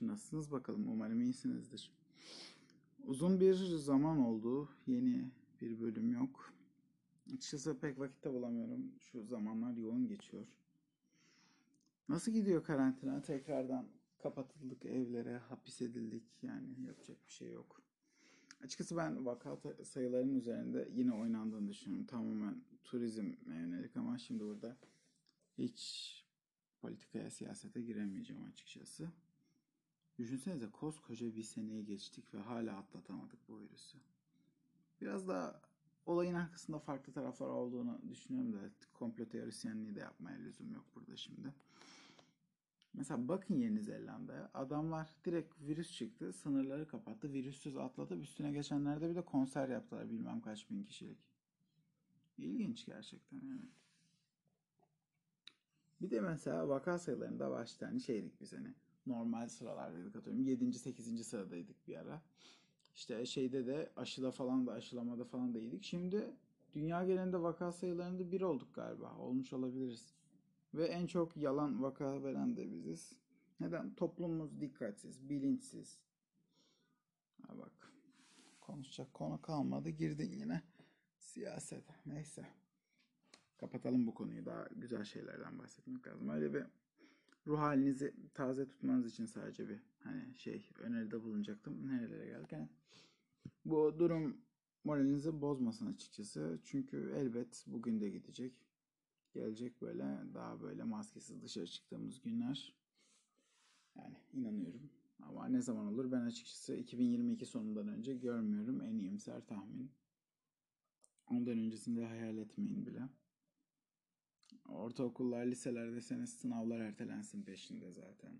Nasılsınız bakalım? Umarım iyisinizdir. Uzun bir zaman oldu. Yeni bir bölüm yok. Açıkçası pek vakit de bulamıyorum. Şu zamanlar yoğun geçiyor. Nasıl gidiyor karantina? Tekrardan kapatıldık evlere, hapis edildik. Yani yapacak bir şey yok. Açıkçası ben vaka sayılarının üzerinde yine oynandığını düşünüyorum. Tamamen turizme yönelik ama şimdi burada hiç politikaya, siyasete giremeyeceğim açıkçası. Düşünsenize koskoca bir seneyi geçtik ve hala atlatamadık bu virüsü. Biraz da olayın arkasında farklı taraflar olduğunu düşünüyorum da komplo teorisyenliği de yapmaya lüzum yok burada şimdi. Mesela bakın Yeni Zelanda'ya. Adamlar direkt virüs çıktı, sınırları kapattı, virüsüz atlatıp üstüne geçenlerde bir de konser yaptılar bilmem kaç bin kişilik. İlginç gerçekten yani. Bir de mesela vaka sayılarında başta hani şeydik biz hani normal sıralardaydık atıyorum 7. 8. sıradaydık bir ara. İşte şeyde de aşıda falan da aşılamada falan da iyiydik. Şimdi dünya genelinde vaka sayılarında bir olduk galiba. Olmuş olabiliriz. Ve en çok yalan vaka veren de biziz. Neden? Toplumumuz dikkatsiz, bilinçsiz. Ha bak. Konuşacak konu kalmadı. Girdin yine siyasete. Neyse. Kapatalım bu konuyu. Daha güzel şeylerden bahsetmek lazım. Öyle bir ruh halinizi taze tutmanız için sadece bir hani şey öneride bulunacaktım. Nerelere geldik? Yani bu durum moralinizi bozmasın açıkçası. Çünkü elbet bugün de gidecek. Gelecek böyle daha böyle maskesiz dışarı çıktığımız günler. Yani inanıyorum. Ama ne zaman olur ben açıkçası 2022 sonundan önce görmüyorum. En iyimser tahmin. Ondan öncesinde hayal etmeyin bile. Ortaokullar, liseler deseniz sınavlar ertelensin peşinde zaten.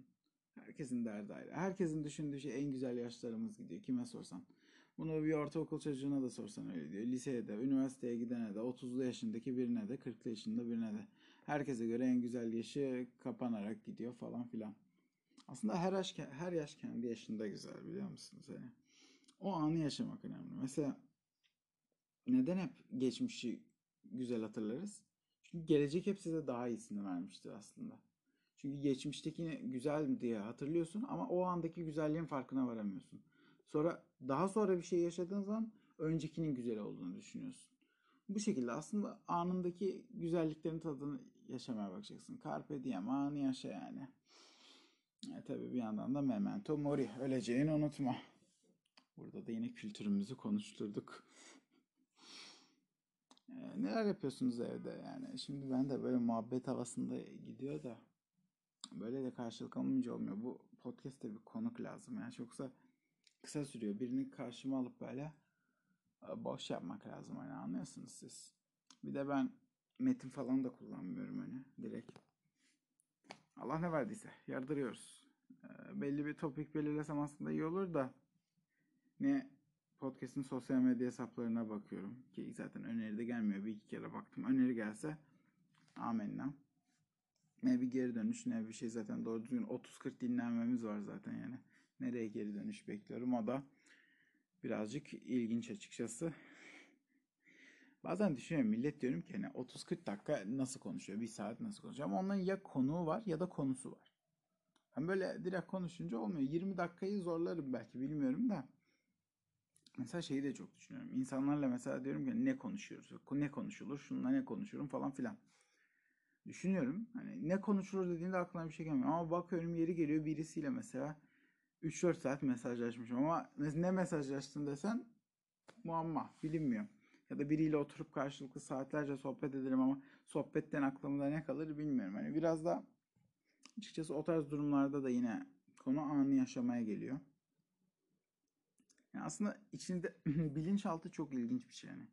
Herkesin derdi ayrı. Herkesin düşündüğü şey en güzel yaşlarımız gidiyor. Kime sorsan. Bunu bir ortaokul çocuğuna da sorsan öyle diyor. Liseye de, üniversiteye gidene de, 30'lu yaşındaki birine de, 40'lı yaşında birine de. Herkese göre en güzel yaşı kapanarak gidiyor falan filan. Aslında her yaş, her yaş kendi yaşında güzel biliyor musunuz? Yani o anı yaşamak önemli. Mesela neden hep geçmişi güzel hatırlarız? Çünkü gelecek hep size daha iyisini vermiştir aslında. Çünkü geçmiştekini güzel diye hatırlıyorsun ama o andaki güzelliğin farkına varamıyorsun. Sonra daha sonra bir şey yaşadığın zaman öncekinin güzel olduğunu düşünüyorsun. Bu şekilde aslında anındaki güzelliklerin tadını yaşamaya bakacaksın. Carpe diem, anı yaşa yani. E, tabii bir yandan da memento mori, öleceğini unutma. Burada da yine kültürümüzü konuşturduk. E, neler yapıyorsunuz evde yani? Şimdi ben de böyle muhabbet havasında gidiyor da böyle de karşılık alınca olmuyor. Bu podcast'te bir konuk lazım yani. Yoksa kısa sürüyor. Birini karşıma alıp böyle e, boş yapmak lazım hani anlıyorsunuz siz. Bir de ben metin falan da kullanmıyorum hani direkt. Allah ne verdiyse yardırıyoruz. E, belli bir topik belirlesem aslında iyi olur da ne podcast'in sosyal medya hesaplarına bakıyorum ki zaten öneri de gelmiyor. Bir iki kere baktım. Öneri gelse amenna. Ne bir geri dönüş ne bir şey zaten doğru düzgün 30-40 dinlenmemiz var zaten yani. Nereye geri dönüş bekliyorum o da birazcık ilginç açıkçası. Bazen düşünüyorum millet diyorum ki hani 30-40 dakika nasıl konuşuyor? Bir saat nasıl konuşuyor? Ama onların ya konuğu var ya da konusu var. Ben böyle direkt konuşunca olmuyor. 20 dakikayı zorlarım belki bilmiyorum da. Mesela şeyi de çok düşünüyorum. İnsanlarla mesela diyorum ki ne konuşuyoruz? Ne konuşulur? Şununla ne konuşurum falan filan. Düşünüyorum. Hani ne konuşulur dediğinde aklıma bir şey gelmiyor. Ama bakıyorum yeri geliyor birisiyle mesela 3-4 saat mesajlaşmışım ama ne mesajlaştın desen muamma bilinmiyor. Ya da biriyle oturup karşılıklı saatlerce sohbet ederim ama sohbetten aklımda ne kalır bilmiyorum. Hani biraz da açıkçası o tarz durumlarda da yine konu anı yaşamaya geliyor. Yani aslında içinde bilinçaltı çok ilginç bir şey yani.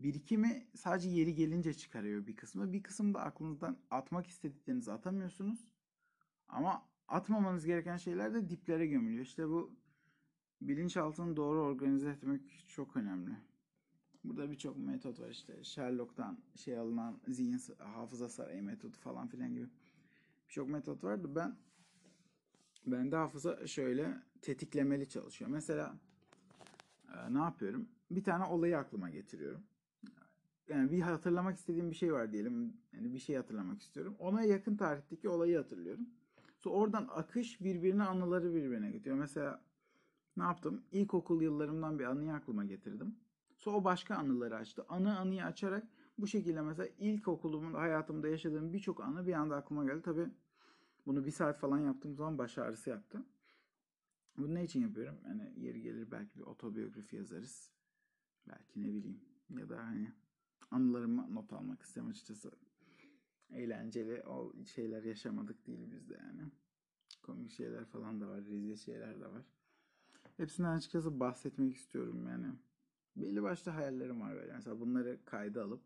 Birikimi sadece yeri gelince çıkarıyor bir kısmı. Bir kısım da aklınızdan atmak istediklerinizi atamıyorsunuz. Ama atmamanız gereken şeyler de diplere gömülüyor. İşte bu bilinçaltını doğru organize etmek çok önemli. Burada birçok metot var işte Sherlock'tan şey alınan zihin hafıza sarayı metodu falan filan gibi birçok metot vardı. Ben bende hafıza şöyle tetiklemeli çalışıyor. Mesela e, ne yapıyorum? Bir tane olayı aklıma getiriyorum. Yani bir hatırlamak istediğim bir şey var diyelim. Yani bir şey hatırlamak istiyorum. Ona yakın tarihteki olayı hatırlıyorum. Sonra oradan akış birbirine anıları birbirine getiriyor. Mesela ne yaptım? İlkokul yıllarımdan bir anıyı aklıma getirdim. Sonra o başka anıları açtı. Anı anıyı açarak bu şekilde mesela ilkokulumun hayatımda yaşadığım birçok anı bir anda aklıma geldi. Tabii bunu bir saat falan yaptığım zaman baş ağrısı yaptı. Bunu ne için yapıyorum? Yani yeri gelir belki bir otobiyografi yazarız. Belki ne bileyim. Ya da hani anılarımı not almak istedim açıkçası. Eğlenceli o şeyler yaşamadık değil bizde yani. Komik şeyler falan da var. Rezil şeyler de var. Hepsinden açıkçası bahsetmek istiyorum yani. Belli başlı hayallerim var böyle. Mesela bunları kayda alıp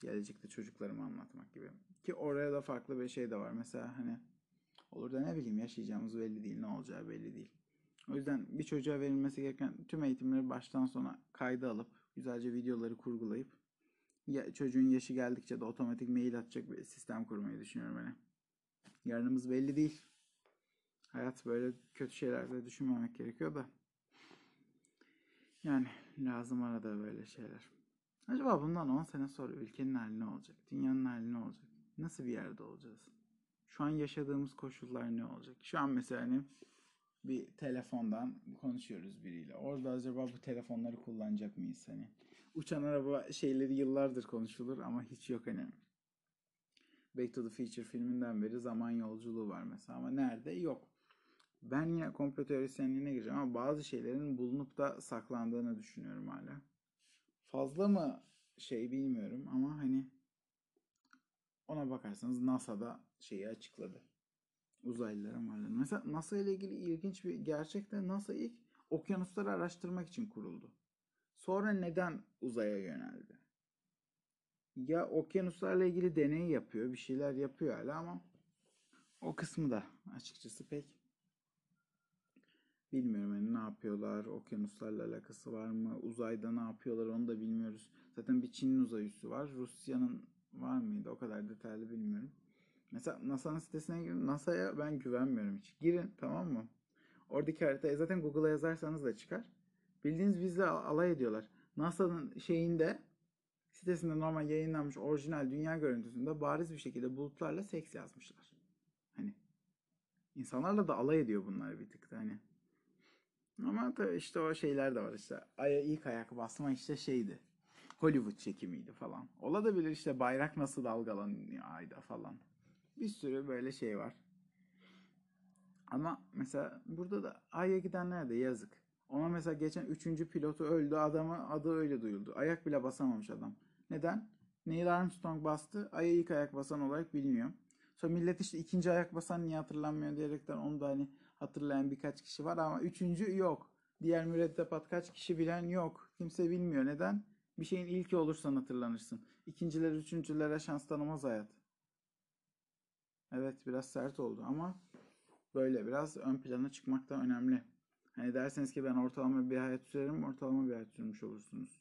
gelecekte çocuklarıma anlatmak gibi. Ki oraya da farklı bir şey de var. Mesela hani olur da ne bileyim yaşayacağımız belli değil. Ne olacağı belli değil. O yüzden bir çocuğa verilmesi gereken tüm eğitimleri baştan sona kayda alıp güzelce videoları kurgulayıp ya, çocuğun yaşı geldikçe de otomatik mail atacak bir sistem kurmayı düşünüyorum hani. Yarınımız belli değil. Hayat böyle kötü şeylerde düşünmemek gerekiyor da. Yani lazım arada böyle şeyler. Acaba bundan 10 sene sonra ülkenin hali ne olacak? Dünyanın hali ne olacak? Nasıl bir yerde olacağız? Şu an yaşadığımız koşullar ne olacak? Şu an mesela hani bir telefondan konuşuyoruz biriyle. Orada acaba bu telefonları kullanacak mıyız hani? Uçan araba şeyleri yıllardır konuşulur ama hiç yok hani. Back to the Future filminden beri zaman yolculuğu var mesela ama nerede? Yok. Ben yine komplo teorisyenliğine gireceğim ama bazı şeylerin bulunup da saklandığını düşünüyorum hala. Fazla mı şey bilmiyorum ama hani ona bakarsanız NASA'da şeyi açıkladı. Uzaylıların varlığını. Mesela NASA ile ilgili ilginç bir gerçek de NASA ilk okyanusları araştırmak için kuruldu. Sonra neden uzaya yöneldi? Ya okyanuslarla ilgili deney yapıyor, bir şeyler yapıyor hala ama o kısmı da açıkçası pek bilmiyorum yani ne yapıyorlar, okyanuslarla alakası var mı, uzayda ne yapıyorlar onu da bilmiyoruz. Zaten bir Çin'in uzay üssü var, Rusya'nın var mıydı o kadar detaylı bilmiyorum. Mesela NASA'nın sitesine girin, NASA'ya ben güvenmiyorum hiç. Girin tamam mı? Oradaki haritayı zaten Google'a yazarsanız da çıkar. Bildiğiniz bizle alay ediyorlar. NASA'nın şeyinde sitesinde normal yayınlanmış orijinal dünya görüntüsünde bariz bir şekilde bulutlarla seks yazmışlar. Hani insanlarla da alay ediyor bunlar bir tık da hani. Ama tabii işte o şeyler de var işte. Ay'a ilk ayak basma işte şeydi. Hollywood çekimiydi falan. Olabilir işte bayrak nasıl dalgalanıyor ayda falan. Bir sürü böyle şey var. Ama mesela burada da Ay'a gidenler de yazık. Ona mesela geçen üçüncü pilotu öldü. Adamı adı öyle duyuldu. Ayak bile basamamış adam. Neden? Neil Armstrong bastı. Ay'a ilk ayak basan olarak biliniyor. Sonra millet işte ikinci ayak basan niye hatırlanmıyor diyerekten onu da hani hatırlayan birkaç kişi var ama üçüncü yok. Diğer mürettebat kaç kişi bilen yok. Kimse bilmiyor. Neden? Bir şeyin ilki olursan hatırlanırsın. İkinciler, üçüncülere şans tanımaz hayat. Evet biraz sert oldu ama böyle biraz ön plana çıkmak da önemli. Hani derseniz ki ben ortalama bir hayat sürerim, ortalama bir hayat sürmüş olursunuz.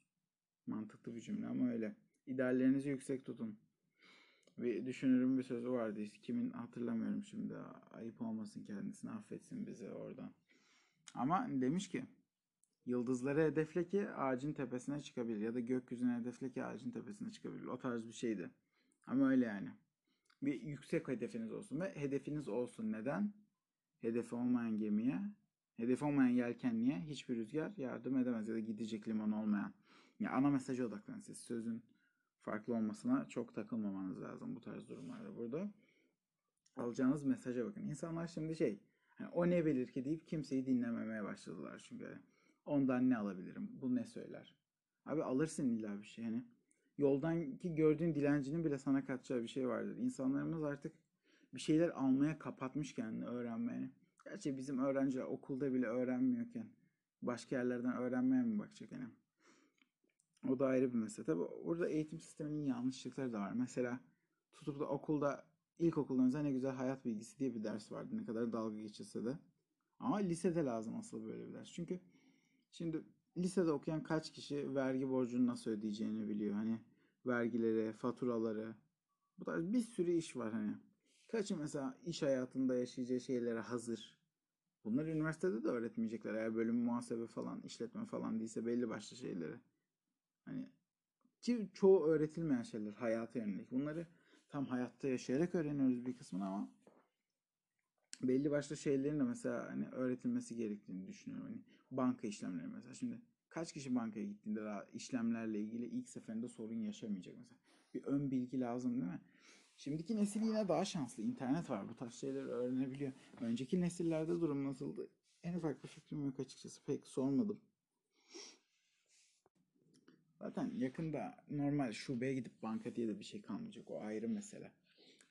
Mantıklı bir cümle ama öyle. İdeallerinizi yüksek tutun. Bir düşünürüm bir sözü vardı. Kimin hatırlamıyorum şimdi. Ayıp olmasın kendisine affetsin bizi oradan. Ama demiş ki yıldızları hedefle ki ağacın tepesine çıkabilir. Ya da gökyüzüne hedefle ki ağacın tepesine çıkabilir. O tarz bir şeydi. Ama öyle yani. Bir yüksek hedefiniz olsun ve hedefiniz olsun. Neden? Hedefi olmayan gemiye, hedefi olmayan yelkenliğe hiçbir rüzgar yardım edemez ya da gidecek liman olmayan. Yani ana mesajı odaklanın siz. Sözün farklı olmasına çok takılmamanız lazım bu tarz durumlarda. Burada alacağınız mesaja bakın. İnsanlar şimdi şey, yani o ne bilir ki deyip kimseyi dinlememeye başladılar çünkü. Ondan ne alabilirim? Bu ne söyler? Abi alırsın illa bir şey. Yani yoldan ki gördüğün dilencinin bile sana katacağı bir şey vardır. İnsanlarımız artık bir şeyler almaya kapatmış kendini öğrenmeye. Gerçi bizim öğrenciler okulda bile öğrenmiyorken başka yerlerden öğrenmeye mi bakacak yani? O da ayrı bir mesele. Tabi orada eğitim sisteminin yanlışlıkları da var. Mesela tutup da okulda ilkokullarınızda ne güzel hayat bilgisi diye bir ders vardı. Ne kadar dalga geçilse de. Ama lisede lazım asıl böyle bir ders. Çünkü şimdi lisede okuyan kaç kişi vergi borcunu nasıl ödeyeceğini biliyor. Hani vergileri, faturaları. Bu tarz bir sürü iş var hani. Kaçı mesela iş hayatında yaşayacağı şeylere hazır. Bunlar üniversitede de öğretmeyecekler. Eğer bölüm muhasebe falan, işletme falan değilse belli başlı şeyleri. Hani ki çoğu öğretilmeyen şeyler hayata yönelik. Bunları tam hayatta yaşayarak öğreniyoruz bir kısmını ama belli başlı şeylerin de mesela hani öğretilmesi gerektiğini düşünüyorum. Hani banka işlemleri mesela. Şimdi kaç kişi bankaya gittiğinde daha işlemlerle ilgili ilk seferinde sorun yaşamayacak mesela. Bir ön bilgi lazım değil mi? Şimdiki nesil yine daha şanslı. İnternet var. Bu tarz şeyleri öğrenebiliyor. Önceki nesillerde durum nasıldı? En ufak bir fikrim yok açıkçası. Pek sormadım. Zaten yakında normal şubeye gidip banka diye de bir şey kalmayacak. O ayrı mesele.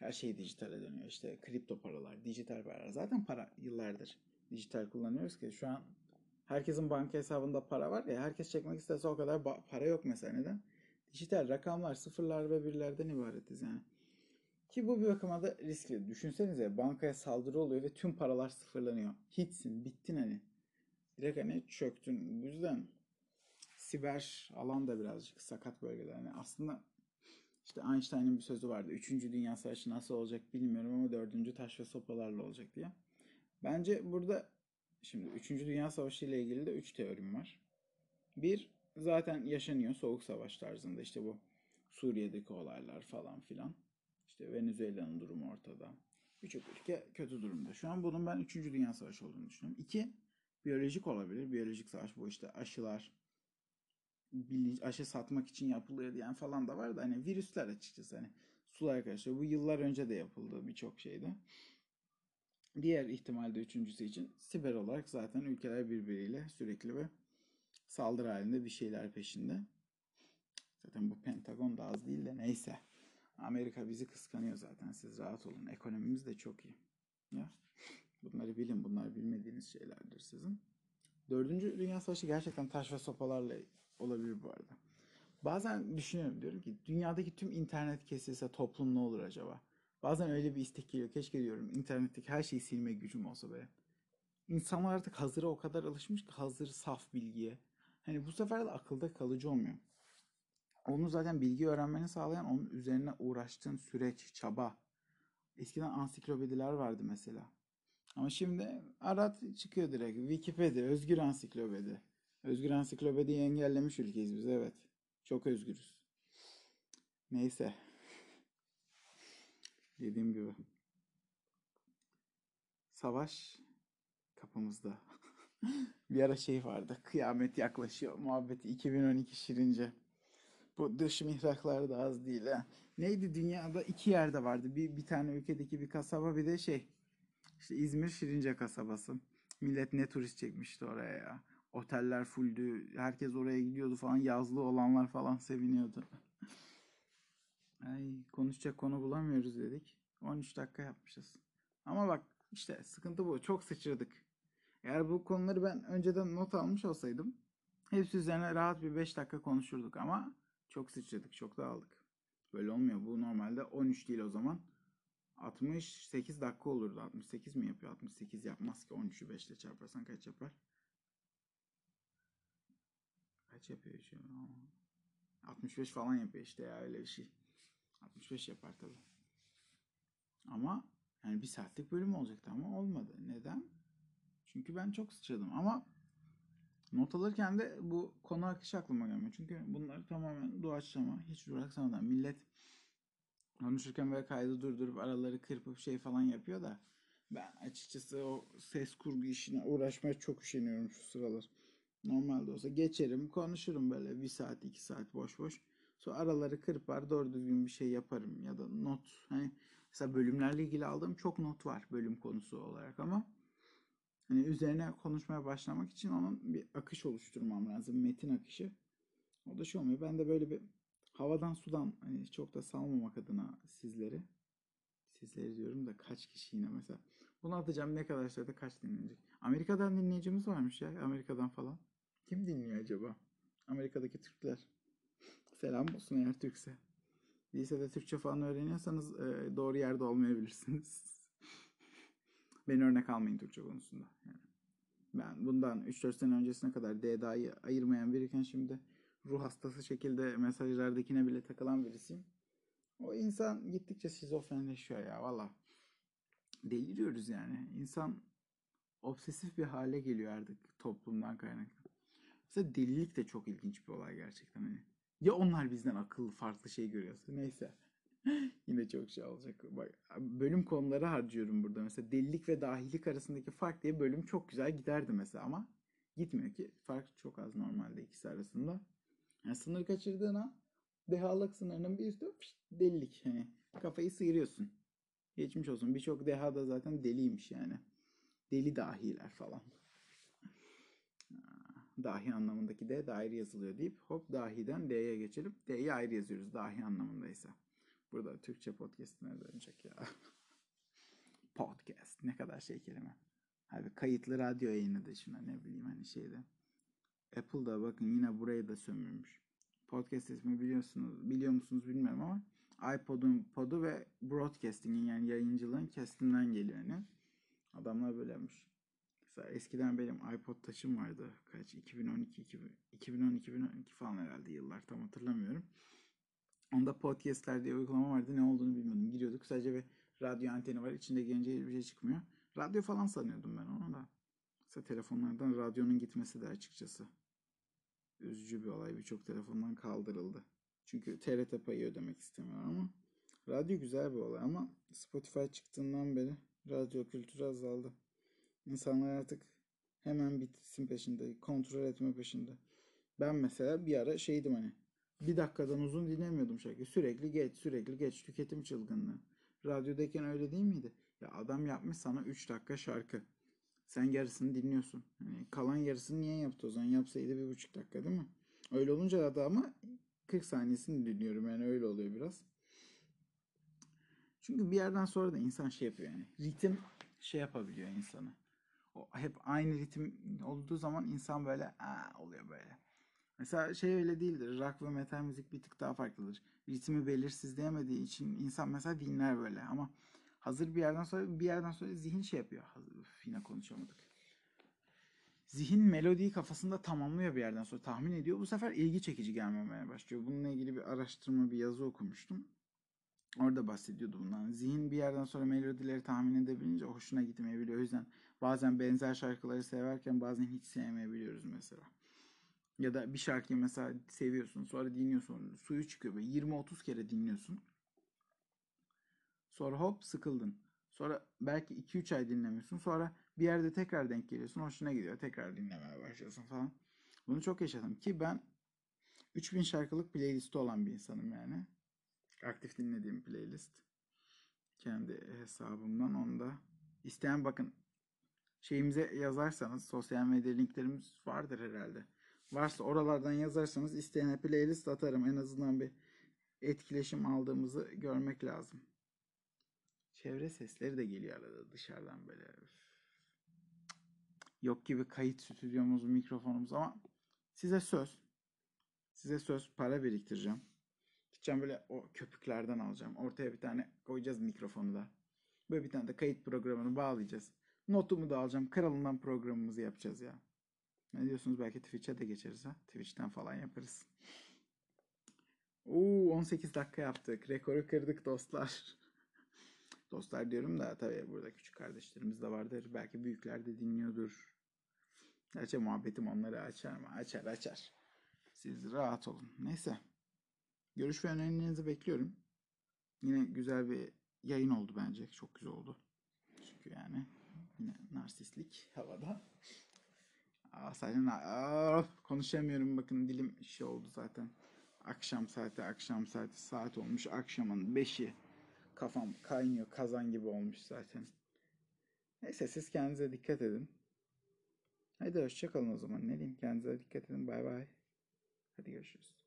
Her şey dijitale dönüyor. İşte kripto paralar, dijital paralar. Zaten para yıllardır dijital kullanıyoruz ki şu an herkesin banka hesabında para var ya herkes çekmek istese o kadar para yok mesela neden? Dijital rakamlar sıfırlar ve birlerden ibaretiz yani. Ki bu bir bakıma da riskli. Düşünsenize bankaya saldırı oluyor ve tüm paralar sıfırlanıyor. Hitsin, bittin hani. Direkt hani çöktün. Bu yüzden siber alan da birazcık sakat bölgeler. Yani aslında işte Einstein'ın bir sözü vardı. Üçüncü Dünya Savaşı nasıl olacak bilmiyorum ama dördüncü taş ve sopalarla olacak diye. Bence burada şimdi Üçüncü Dünya Savaşı ile ilgili de üç teorim var. Bir zaten yaşanıyor Soğuk Savaş tarzında işte bu Suriye'deki olaylar falan filan. İşte Venezuela'nın durumu ortada. Birçok ülke kötü durumda. Şu an bunun ben 3. Dünya Savaşı olduğunu düşünüyorum. İki, biyolojik olabilir. Biyolojik savaş bu işte aşılar, aşı satmak için yapılıyor diyen falan da var da hani virüsler açıkçası hani sulara karşı bu yıllar önce de yapıldı birçok şeyde. Diğer ihtimalde üçüncüsü için siber olarak zaten ülkeler birbiriyle sürekli ve saldırı halinde bir şeyler peşinde. Zaten bu Pentagon da az değil de neyse. Amerika bizi kıskanıyor zaten. Siz rahat olun. Ekonomimiz de çok iyi. Ya. Bunları bilin. Bunlar bilmediğiniz şeylerdir sizin. Dördüncü Dünya Savaşı gerçekten taş ve sopalarla olabilir bu arada. Bazen düşünüyorum diyorum ki dünyadaki tüm internet kesilse toplum ne olur acaba? Bazen öyle bir istek geliyor. Keşke diyorum internetteki her şeyi silme gücüm olsa böyle. İnsanlar artık hazıra o kadar alışmış ki hazır saf bilgiye. Hani bu sefer de akılda kalıcı olmuyor. Onu zaten bilgi öğrenmeni sağlayan onun üzerine uğraştığın süreç, çaba. Eskiden ansiklopediler vardı mesela. Ama şimdi arat çıkıyor direkt. Wikipedia, özgür ansiklopedi. Özgür ansiklopediyi engellemiş ülkeyiz biz evet. Çok özgürüz. Neyse. Dediğim gibi. Savaş kapımızda. bir ara şey vardı. Kıyamet yaklaşıyor. Muhabbeti 2012 şirince. Bu dış mihraklar da az değil ha. Neydi dünyada iki yerde vardı. Bir, bir tane ülkedeki bir kasaba bir de şey. İşte İzmir Şirince kasabası. Millet ne turist çekmişti oraya ya. Oteller fulldü. Herkes oraya gidiyordu falan. Yazlı olanlar falan seviniyordu. Ay konuşacak konu bulamıyoruz dedik. 13 dakika yapmışız. Ama bak işte sıkıntı bu. Çok sıçradık. Eğer bu konuları ben önceden not almış olsaydım hepsi üzerine rahat bir 5 dakika konuşurduk ama çok sıçradık, çok dağıldık. Böyle olmuyor. Bu normalde 13 değil o zaman. 68 dakika olurdu. 68 mi yapıyor? 68 yapmaz ki. 13'ü 5 ile çarparsan kaç yapar? Kaç yapıyor an? 65 falan yapıyor işte ya öyle bir şey. 65 yapar tabi. Ama yani bir saatlik bölüm olacaktı ama olmadı. Neden? Çünkü ben çok sıçradım ama not alırken de bu konu akışı aklıma gelmiyor. Çünkü bunlar tamamen doğaçlama. Hiç duraksamadan. Millet konuşurken böyle kaydı durdurup araları kırpıp şey falan yapıyor da ben açıkçası o ses kurgu işine uğraşmaya çok üşeniyorum şu sıralar. Normalde olsa geçerim konuşurum böyle bir saat iki saat boş boş. Sonra araları kırpar doğru düzgün bir şey yaparım ya da not. Hani mesela bölümlerle ilgili aldığım çok not var bölüm konusu olarak ama hani üzerine konuşmaya başlamak için onun bir akış oluşturmam lazım. Metin akışı. O da şey olmuyor. Ben de böyle bir havadan sudan hani çok da salmamak adına sizleri sizleri diyorum da kaç kişi yine mesela. Bunu atacağım ne kadar sürede kaç dinlenecek. Amerika'dan dinleyicimiz varmış ya. Amerika'dan falan. Kim dinliyor acaba? Amerika'daki Türkler. Selam olsun eğer Türkse. Lisede Türkçe falan öğreniyorsanız e, doğru yerde olmayabilirsiniz. Beni örnek almayın Türkçe konusunda. Yani ben bundan 3-4 sene öncesine kadar DDA'yı ayırmayan biriyken şimdi ruh hastası şekilde mesajlardakine bile takılan birisiyim. O insan gittikçe şizofrenleşiyor ya valla. Deliriyoruz yani. İnsan obsesif bir hale geliyor artık toplumdan kaynaklı. Mesela delilik de çok ilginç bir olay gerçekten hani. Ya onlar bizden akıllı farklı şey görüyorsa neyse. Yine çok şey olacak. Bak, bölüm konuları harcıyorum burada. Mesela delilik ve dahilik arasındaki fark diye bölüm çok güzel giderdi mesela ama gitmiyor ki. Fark çok az normalde ikisi arasında. Yani sınır kaçırdığın an dehalık sınırının bir üstü pişt, delilik. Hani kafayı sıyırıyorsun. Geçmiş olsun. Birçok deha da zaten deliymiş yani. Deli dahiler falan. Dahi anlamındaki D de ayrı yazılıyor deyip hop dahiden D'ye geçelim. D'yi ayrı yazıyoruz dahi anlamındaysa. Burada Türkçe podcastine dönecek ya. Podcast. Ne kadar şey kelime. Abi kayıtlı radyo yayını da şuna ne bileyim hani şeyde. Apple'da bakın yine burayı da sömürmüş. Podcast ismi biliyorsunuz, biliyor musunuz bilmiyorum ama iPod'un podu ve broadcasting'in yani yayıncılığın kestinden geliyor hani. Adamlar böyle yapmış. Mesela eskiden benim iPod taşım vardı. Kaç? 2012, 2012, 2012 falan herhalde yıllar tam hatırlamıyorum. Onda podcastler diye uygulama vardı. Ne olduğunu bilmiyordum. Giriyorduk. Sadece bir radyo anteni var. İçinde gelince hiçbir şey çıkmıyor. Radyo falan sanıyordum ben onu da. Mesela telefonlardan radyonun gitmesi de açıkçası. Üzücü bir olay. Birçok telefondan kaldırıldı. Çünkü TRT payı ödemek istemiyor ama radyo güzel bir olay ama Spotify çıktığından beri radyo kültürü azaldı. İnsanlar artık hemen bitsin peşinde, kontrol etme peşinde. Ben mesela bir ara şeydim hani bir dakikadan uzun dinlemiyordum şarkıyı. Sürekli geç, sürekli geç. Tüketim çılgınlığı. Radyodayken öyle değil miydi? Ya adam yapmış sana 3 dakika şarkı. Sen yarısını dinliyorsun. Hani kalan yarısını niye yaptı o zaman? Yapsaydı bir buçuk dakika değil mi? Öyle olunca da ama 40 saniyesini dinliyorum. Yani öyle oluyor biraz. Çünkü bir yerden sonra da insan şey yapıyor yani. Ritim şey yapabiliyor insanı. O hep aynı ritim olduğu zaman insan böyle aa oluyor böyle. Mesela şey öyle değildir. Rock ve metal müzik bir tık daha farklıdır. Ritmi belirsizleyemediği için insan mesela dinler böyle ama hazır bir yerden sonra bir yerden sonra zihin şey yapıyor. Üf, yine konuşamadık. Zihin melodiyi kafasında tamamlıyor bir yerden sonra tahmin ediyor. Bu sefer ilgi çekici gelmemeye başlıyor. Bununla ilgili bir araştırma, bir yazı okumuştum. Orada bahsediyordu bundan. Zihin bir yerden sonra melodileri tahmin edebilince hoşuna gitmeyebiliyor. O yüzden bazen benzer şarkıları severken bazen hiç sevmeyebiliyoruz mesela. Ya da bir şarkıyı mesela seviyorsun sonra dinliyorsun suyu çıkıyor böyle 20-30 kere dinliyorsun. Sonra hop sıkıldın. Sonra belki 2-3 ay dinlemiyorsun. Sonra bir yerde tekrar denk geliyorsun. Hoşuna gidiyor. Tekrar dinlemeye başlıyorsun falan. Bunu çok yaşadım ki ben 3000 şarkılık playlisti olan bir insanım yani. Aktif dinlediğim playlist. Kendi hesabımdan onda. İsteyen bakın şeyimize yazarsanız sosyal medya linklerimiz vardır herhalde. Varsa oralardan yazarsanız isteyene playlist atarım. En azından bir etkileşim aldığımızı görmek lazım. Çevre sesleri de geliyor arada dışarıdan böyle. Yok gibi kayıt stüdyomuz, mikrofonumuz ama size söz. Size söz para biriktireceğim. Gideceğim böyle o köpüklerden alacağım. Ortaya bir tane koyacağız mikrofonu da. Böyle bir tane de kayıt programını bağlayacağız. Notumu da alacağım. Kralından programımızı yapacağız ya. Ne diyorsunuz? Belki Twitch'e de geçeriz ha. Twitch'ten falan yaparız. Oo 18 dakika yaptık. Rekoru kırdık dostlar. dostlar diyorum da tabii burada küçük kardeşlerimiz de vardır. Belki büyükler de dinliyordur. Gerçi muhabbetim onları açar mı? Açar açar. Siz rahat olun. Neyse. Görüş ve önerilerinizi bekliyorum. Yine güzel bir yayın oldu bence. Çok güzel oldu. Çünkü yani yine narsistlik havada. Aa, zaten aa, konuşamıyorum bakın dilim şey oldu zaten. Akşam saati akşam saati saat olmuş akşamın beşi. Kafam kaynıyor kazan gibi olmuş zaten. Neyse siz kendinize dikkat edin. Hadi hoşçakalın o zaman. Ne diyeyim kendinize dikkat edin. Bay bay. Hadi görüşürüz.